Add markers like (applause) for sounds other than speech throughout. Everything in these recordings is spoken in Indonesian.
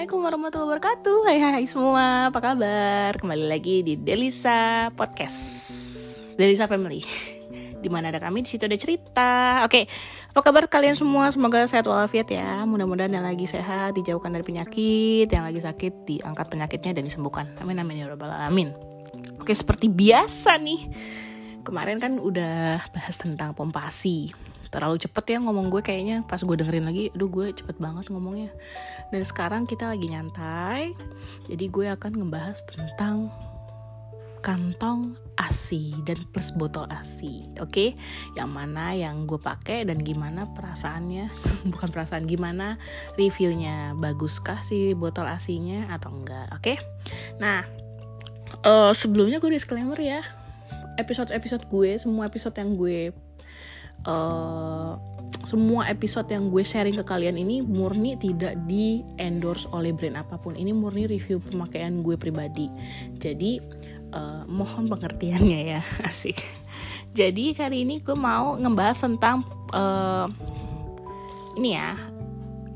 Assalamualaikum warahmatullahi wabarakatuh. Hai hai semua, apa kabar? Kembali lagi di Delisa Podcast. Delisa Family. (laughs) Di mana ada kami, di situ ada cerita. Oke, apa kabar kalian semua? Semoga sehat walafiat ya. Mudah-mudahan yang lagi sehat dijauhkan dari penyakit Yang lagi sakit diangkat penyakitnya dan disembuhkan. Amin amin ya rabbal alamin. Oke, seperti biasa nih Kemarin kan udah bahas tentang pompasi terlalu cepet ya ngomong gue kayaknya. Pas gue dengerin lagi aduh gue cepet banget ngomongnya. Dan sekarang kita lagi nyantai jadi gue akan ngebahas tentang kantong ASI dan plus botol ASI oke? Okay? yang mana yang gue pakai dan gimana perasaannya? (laughs) Bukan perasaan gimana reviewnya? Baguskah si botol asinya atau enggak? Oke? Okay? nah uh, sebelumnya gue disclaimer ya. Episode-episode gue semua episode yang gue uh, semua episode yang gue sharing ke kalian ini murni tidak di endorse oleh brand apa pun. Ini murni review pemakaian gue pribadi. Jadi uh, mohon pengertiannya ya (laughs) asik. Jadi kali ini gue mau ngebahas tentang uh, ini ya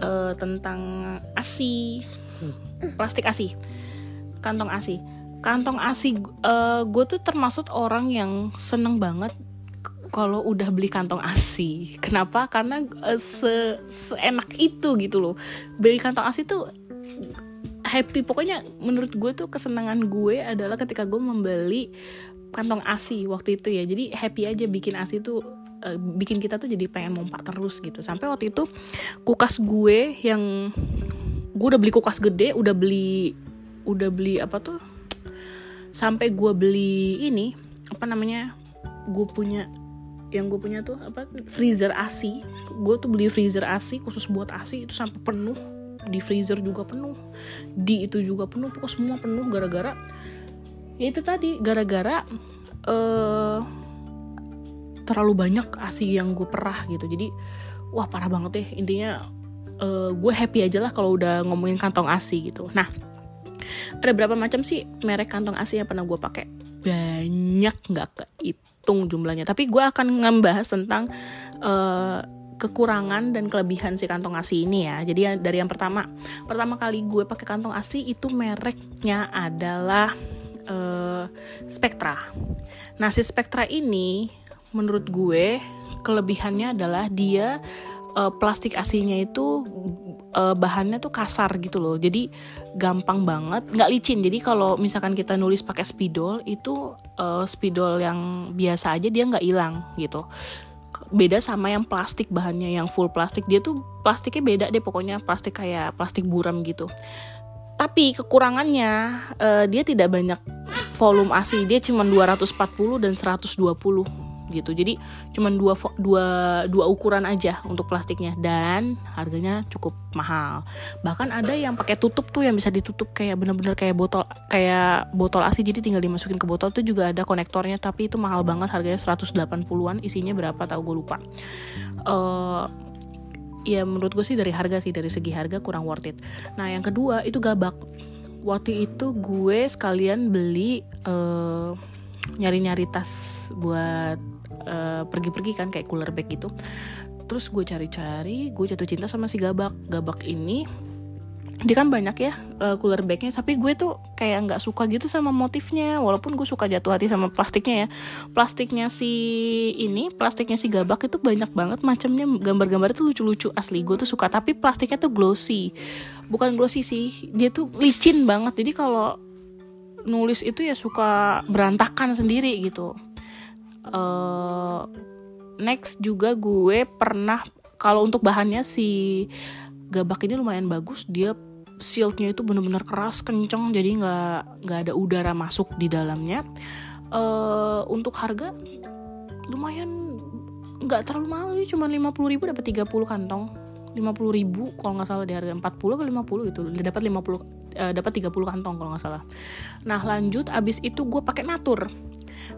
uh, tentang asi. Plastik asi. Kantong asi. Kantong asi uh, gue tuh termasuk orang yang seneng banget kalau udah beli kantong ASI. Kenapa? Karena uh, se seenak itu gitu loh. Beli kantong ASI tuh happy. Pokoknya menurut gue tuh kesenangan gue adalah ketika gue membeli kantong ASI waktu itu ya. Jadi happy aja bikin ASI tuh uh, bikin kita tuh jadi pengen mompak terus gitu. Sampai waktu itu kulkas gue yang gue udah beli kulkas gede, udah beli udah beli apa tuh? Sampai gue beli ini apa namanya? Gue punya yang gue punya tuh apa freezer ASI gue tuh beli freezer ASI khusus buat ASI itu sampai penuh. Di freezer juga penuh. Di itu juga penuh. Pokoknya semua penuh gara-gara ya itu tadi gara-gara uh, terlalu banyak ASI yang gue perah gitu. Jadi wah parah banget deh. Intinya uh, gue happy aja lah kalau udah ngomongin kantong ASI gitu. Nah ada berapa macam sih merek kantong ASI yang pernah gue pakai banyak nggak kehitung jumlahnya tapi gue akan ngebahas tentang uh, kekurangan dan kelebihan si kantong ASI ini ya. Jadi dari yang pertama, pertama kali gue pakai kantong ASI itu mereknya adalah uh, Spectra. Nah si Spectra ini menurut gue kelebihannya adalah dia uh, plastik asinya itu uh, bahannya tuh kasar gitu loh. Jadi gampang banget nggak licin. Jadi kalau misalkan kita nulis pakai spidol itu uh, spidol yang biasa aja dia nggak hilang gitu. Beda sama yang plastik bahannya yang full plastik. Dia tuh plastiknya beda deh pokoknya plastik kayak plastik buram gitu. Tapi kekurangannya uh, dia tidak banyak volume ASI dia cuma 240 dan 120 gitu. Jadi cuma dua dua dua ukuran aja untuk plastiknya. Dan harganya cukup mahal. Bahkan ada yang pakai tutup tuh yang bisa ditutup kayak bener-bener kayak botol kayak botol asi jadi tinggal dimasukin ke botol. Tuh juga ada konektornya tapi itu mahal banget. Harganya 180-an isinya berapa tahu gue lupa. Uh, ya menurut gue sih dari harga sih. Dari segi harga kurang worth it. Nah yang kedua itu gabak. Waktu itu gue sekalian beli uh, nyari-nyari tas buat uh, pergi-pergi kan kayak cooler bag gitu. Terus gue cari-cari gue jatuh cinta sama si gabak. Gabak ini dia kan banyak ya uh, cooler bagnya. Tapi gue tuh kayak nggak suka gitu sama motifnya. Walaupun gue suka jatuh hati sama plastiknya ya. Plastiknya si ini plastiknya si gabak itu banyak banget macamnya. Gambar-gambar itu lucu-lucu asli. Gue tuh suka. Tapi plastiknya tuh glossy. Bukan glossy sih dia tuh licin banget. Jadi kalau nulis itu ya suka berantakan sendiri gitu uh, next juga gue pernah kalau untuk bahannya si gabak ini lumayan bagus dia shieldnya itu bener-bener keras kenceng jadi nggak nggak ada udara masuk di dalamnya. Uh, untuk harga lumayan nggak terlalu mahal cuma 50 ribu dapat 30 kantong 50 ribu kalau nggak salah di harga 40 atau 50 itu dapat 50 uh, dapat 30 kantong kalau nggak salah. Nah lanjut abis itu gue pakai natur.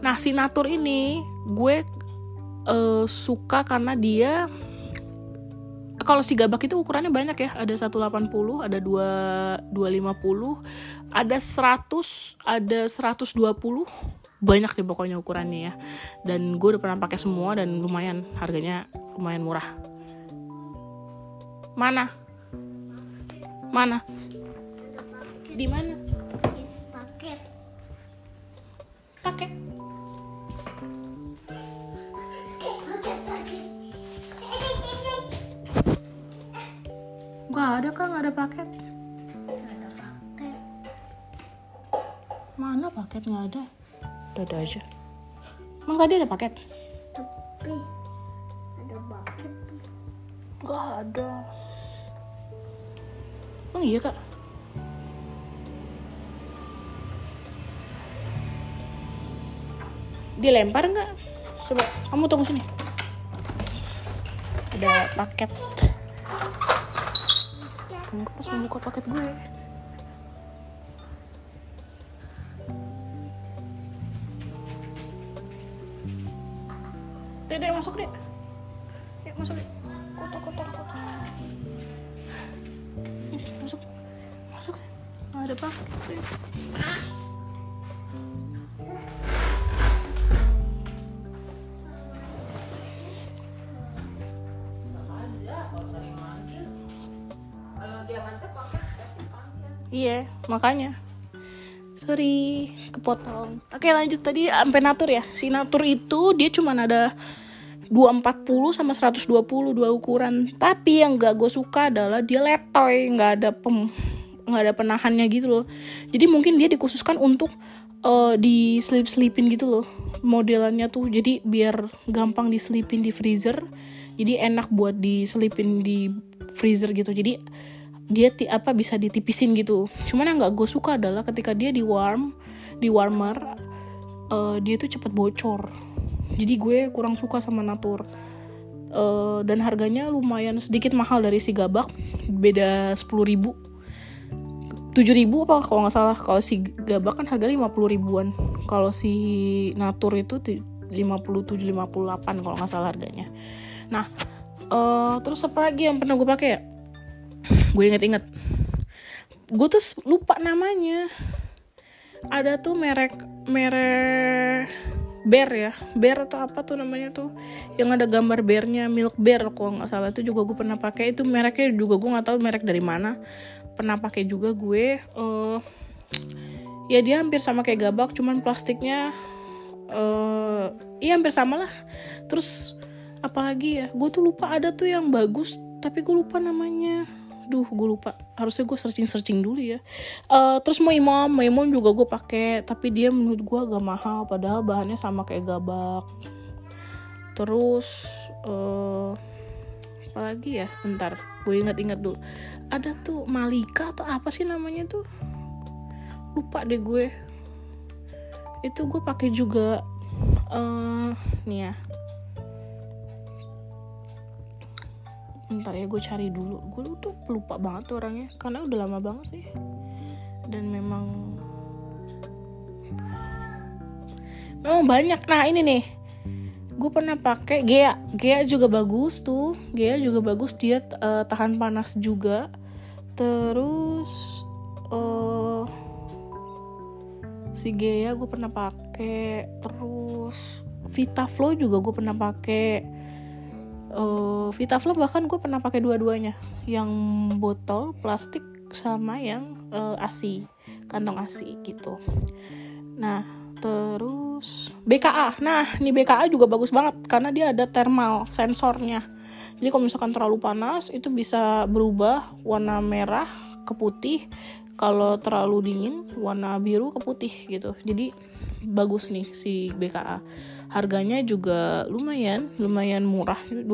Nah si natur ini gue uh, suka karena dia kalau si gabak itu ukurannya banyak ya. Ada 180 ada 2 250 ada 100 ada 120 banyak deh pokoknya ukurannya ya. Dan gue udah pernah pakai semua dan lumayan harganya lumayan murah mana? Mana? Di mana? Paket. Paket. Nggak ada kan nggak ada paket ada paket. Mana paket? Nggak ada. Udah ada aja. Emang tadi ada paket? Tapi ada paket. Nggak ada emang iya kak dilempar nggak coba kamu tunggu sini ada paket kamu pas mau buka paket gue dek, masuk dek. Dek, masuk dek. Kotor, kotor, kotor. Masuk. Masuk. Nggak ada. Dek. Iya, makanya. Sorry, kepotong. Oke, lanjut tadi sampai natur ya. Si natur itu dia cuma ada 240 sama 120 dua ukuran. Tapi yang gak gue suka adalah dia letoy, nggak ada pem nggak ada penahannya gitu loh. Jadi mungkin dia dikhususkan untuk uh, di slip slipin gitu loh modelannya tuh. Jadi biar gampang diselipin di freezer. Jadi enak buat diselipin di freezer gitu. Jadi dia ti apa bisa ditipisin gitu cuman yang nggak gue suka adalah ketika dia di warm di warmer uh, dia tuh cepet bocor jadi gue kurang suka sama natur. Uh, dan harganya lumayan sedikit mahal dari si gabak. Beda sepuluh ribu. tujuh ribu apa kalau nggak salah. Kalau si gabak kan harga lima puluh ribuan. Kalau si natur itu lima puluh tujuh lima puluh delapan kalau nggak salah harganya. Nah uh, terus apa lagi yang pernah gue pakai ya? Gue inget-inget gue tuh lupa namanya. Ada tuh merek merek bear ya. Bear atau apa tuh namanya tuh? Yang ada gambar bearnya milk bear kalau nggak salah itu juga gue pernah pakai. Itu mereknya juga gue nggak tahu merek dari mana. Pernah pakai juga gue uh, ya dia hampir sama kayak gabak cuman plastiknya uh, iya hampir sama lah. Terus apalagi ya? Gue tuh lupa ada tuh yang bagus tapi gue lupa namanya duh gue lupa. Harusnya gue searching searching dulu ya. Uh, terus mau imam mau imam juga gue pakai tapi dia menurut gue agak mahal padahal bahannya sama kayak gabak. Terus uh, apa lagi ya? Bentar gue ingat-ingat dulu. Ada tuh Malika atau apa sih namanya tuh? Lupa deh gue. Itu gue pakai juga uh, nih ya ntar ya gue cari dulu. Gue tuh lupa banget tuh orangnya. Karena udah lama banget sih. Dan memang memang banyak. Nah ini nih. Gue pernah pakai Gea. Gea juga bagus tuh. Gea juga bagus. Dia uh, tahan panas juga. Terus uh, si Gea gue pernah pakai. Terus Vitaflow juga gue pernah pakai uh, Vitaflo bahkan gue pernah pakai dua-duanya. Yang botol plastik sama yang uh, asi kantong asi gitu. Nah terus BKA nah ini BKA juga bagus banget karena dia ada thermal sensornya. Jadi kalau misalkan terlalu panas itu bisa berubah warna merah ke putih. Kalau terlalu dingin warna biru ke putih gitu. Jadi bagus nih si BKA harganya juga lumayan lumayan murah. 20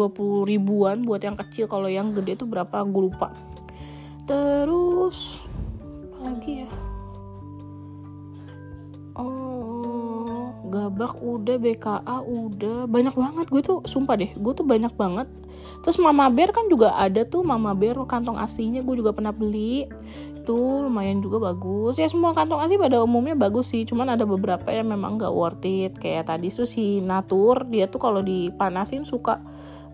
ribuan buat yang kecil. Kalau yang gede itu berapa? Gue lupa. Terus apa lagi ya? Oh gabak udah BKA udah. Banyak banget gue tuh sumpah deh gue tuh banyak banget. Terus Mama Bear kan juga ada tuh Mama Bear kantong aslinya gue juga pernah beli. Itu lumayan juga bagus. Ya semua kantong asli pada umumnya bagus sih cuman ada beberapa yang memang gak worth it. Kayak tadi tuh si Natur dia tuh kalau dipanasin suka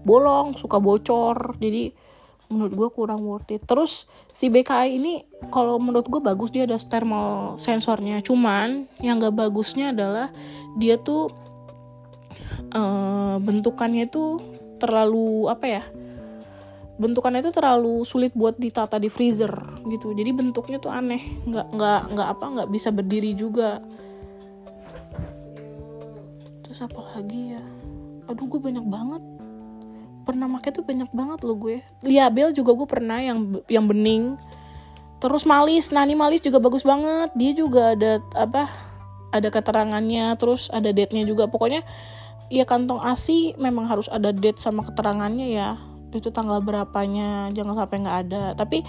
bolong suka bocor. Jadi menurut gue kurang worth it. Terus si BKI ini kalau menurut gue bagus dia ada thermal sensornya. Cuman yang gak bagusnya adalah dia tuh uh, bentukannya tuh terlalu apa ya bentukannya itu terlalu sulit buat ditata di freezer gitu. Jadi bentuknya tuh aneh. Nggak nggak nggak apa nggak bisa berdiri juga. Terus apa lagi ya? Aduh gue banyak banget pernah pakai tuh banyak banget loh gue. Liabel juga gue pernah yang yang bening. Terus malis nani malis juga bagus banget. Dia juga ada apa ada keterangannya terus ada date nya juga. Pokoknya ya kantong asi memang harus ada date sama keterangannya ya. Itu tanggal berapanya jangan sampai nggak ada. Tapi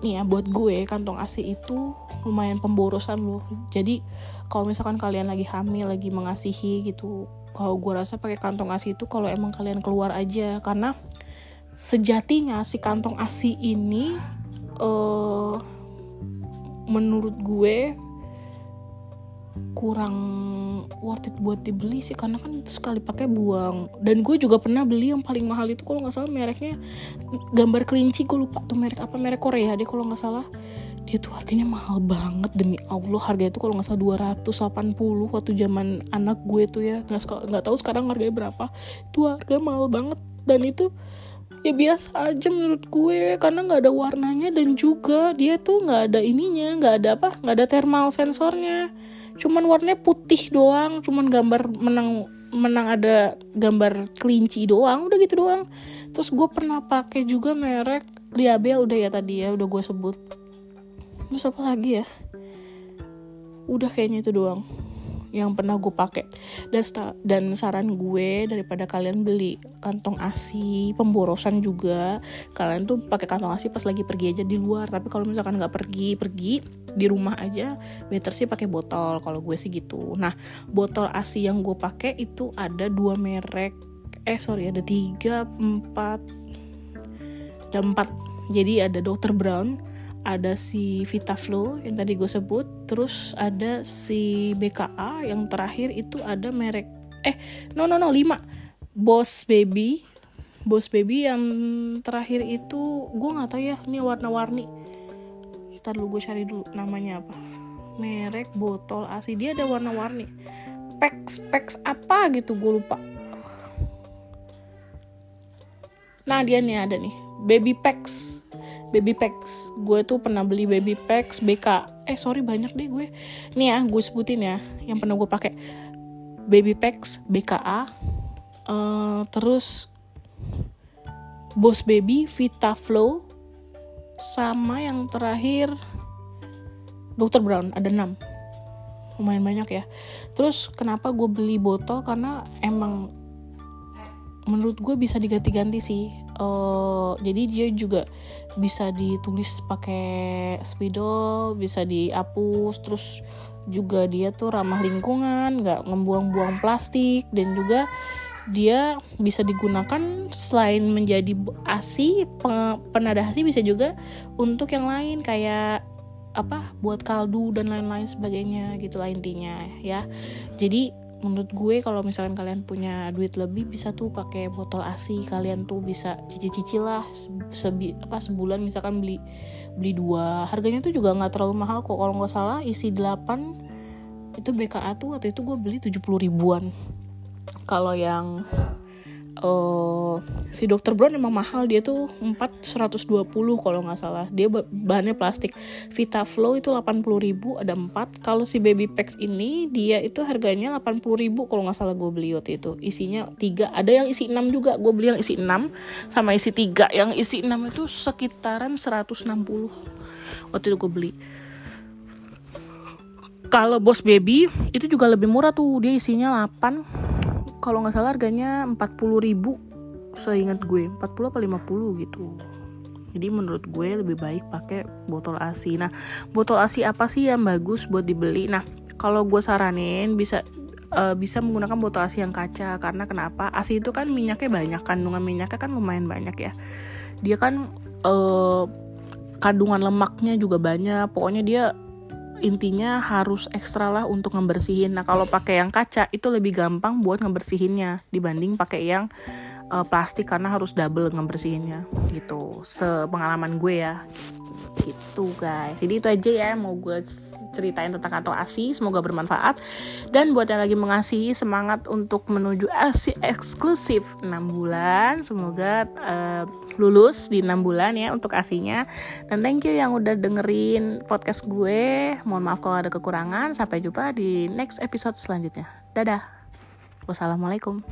nih ya buat gue kantong asi itu lumayan pemborosan loh. Jadi kalau misalkan kalian lagi hamil lagi mengasihi gitu kalau gue rasa pakai kantong asi itu kalau emang kalian keluar aja. Karena sejatinya si kantong asi ini uh, menurut gue kurang worth it buat dibeli sih karena kan sekali pakai buang. Dan gue juga pernah beli yang paling mahal itu kalau nggak salah mereknya gambar kelinci gue lupa tuh merek apa merek Korea deh kalau nggak salah. Dia tuh harganya mahal banget demi Allah harganya tuh kalau nggak salah 280 waktu zaman anak gue tuh ya. Nggak nggak tahu sekarang harganya berapa. Itu harga mahal banget. Dan itu ya biasa aja menurut gue karena nggak ada warnanya dan juga dia tuh nggak ada ininya nggak ada apa nggak ada thermal sensornya cuman warnanya putih doang cuman gambar menang menang ada gambar kelinci doang udah gitu doang. Terus gue pernah pakai juga merek Liabel udah ya tadi ya udah gue sebut. Terus apa lagi ya? Udah kayaknya itu doang yang pernah gue pakai. Dan dan saran gue daripada kalian beli kantong asi pemborosan juga. Kalian tuh pakai kantong asi pas lagi pergi aja di luar. Tapi kalau misalkan nggak pergi pergi di rumah aja better sih pakai botol. Kalau gue sih gitu. Nah botol asi yang gue pakai itu ada dua merek. Eh sorry ada tiga empat ada empat. Jadi ada Dr. Brown ada si VitaFlow yang tadi gue sebut, terus ada si BKA yang terakhir itu ada merek eh no no no 5 Boss Baby. Boss Baby yang terakhir itu gue nggak tahu ya ini warna-warni. Kita dulu gue cari dulu namanya apa. Merek botol asi dia ada warna-warni. Pex Pex apa gitu gue lupa. Nah dia nih ada nih. Baby Pex baby packs. Gue tuh pernah beli baby packs BK eh sorry banyak deh gue. Nih ya gue sebutin ya yang pernah gue pakai. Baby packs BKA uh, eh, terus Boss Baby Vita Flow sama yang terakhir Dr. Brown ada 6 lumayan banyak ya. Terus kenapa gue beli botol? Karena emang menurut gue bisa diganti-ganti sih. Uh, jadi dia juga bisa ditulis pakai spidol bisa dihapus terus juga dia tuh ramah lingkungan nggak membuang-buang plastik dan juga dia bisa digunakan selain menjadi asi penada asi bisa juga untuk yang lain kayak apa buat kaldu dan lain-lain sebagainya gitu lah intinya ya. Jadi menurut gue kalau misalkan kalian punya duit lebih bisa tuh pakai botol asi kalian tuh bisa cicil-cicil lah sebi apa sebulan misalkan beli beli dua. Harganya tuh juga nggak terlalu mahal kok. Kalau nggak salah isi 8 itu BKA tuh waktu itu gue beli 70 ribuan. Kalau yang uh, si dokter Brown emang mahal dia tuh 4 120 kalau nggak salah. Dia bahannya plastik. Vita Flow itu 80 ribu ada 4 kalau si Baby Packs ini dia itu harganya 80 ribu kalau nggak salah gue beli waktu itu. Isinya 3 ada yang isi 6 juga gue beli yang isi 6 sama isi 3 yang isi 6 itu sekitaran 160 waktu itu gue beli. Kalau Boss Baby itu juga lebih murah tuh. Dia isinya 8 kalau nggak salah harganya 40 ribu seingat gue. 40 apa 50 gitu. Jadi menurut gue lebih baik pakai botol ASI nah botol ASI apa sih yang bagus buat dibeli? Nah kalau gue saranin bisa uh, bisa menggunakan botol ASI yang kaca. Karena kenapa? ASI itu kan minyaknya banyak kandungan minyaknya kan lumayan banyak ya. Dia kan uh, kandungan lemaknya juga banyak. Pokoknya dia intinya harus ekstra lah untuk ngebersihin. Nah kalau pakai yang kaca itu lebih gampang buat ngebersihinnya dibanding pakai yang uh, plastik karena harus double ngebersihinnya gitu. Sepengalaman gue ya, gitu guys. Jadi itu aja ya mau gue ceritain tentang kantor ASI. Semoga bermanfaat. Dan buat yang lagi mengasihi semangat untuk menuju ASI eksklusif 6 bulan. Semoga uh, lulus di 6 bulan ya untuk ASInya. Dan thank you yang udah dengerin podcast gue. Mohon maaf kalau ada kekurangan. Sampai jumpa di next episode selanjutnya. Dadah. Wassalamualaikum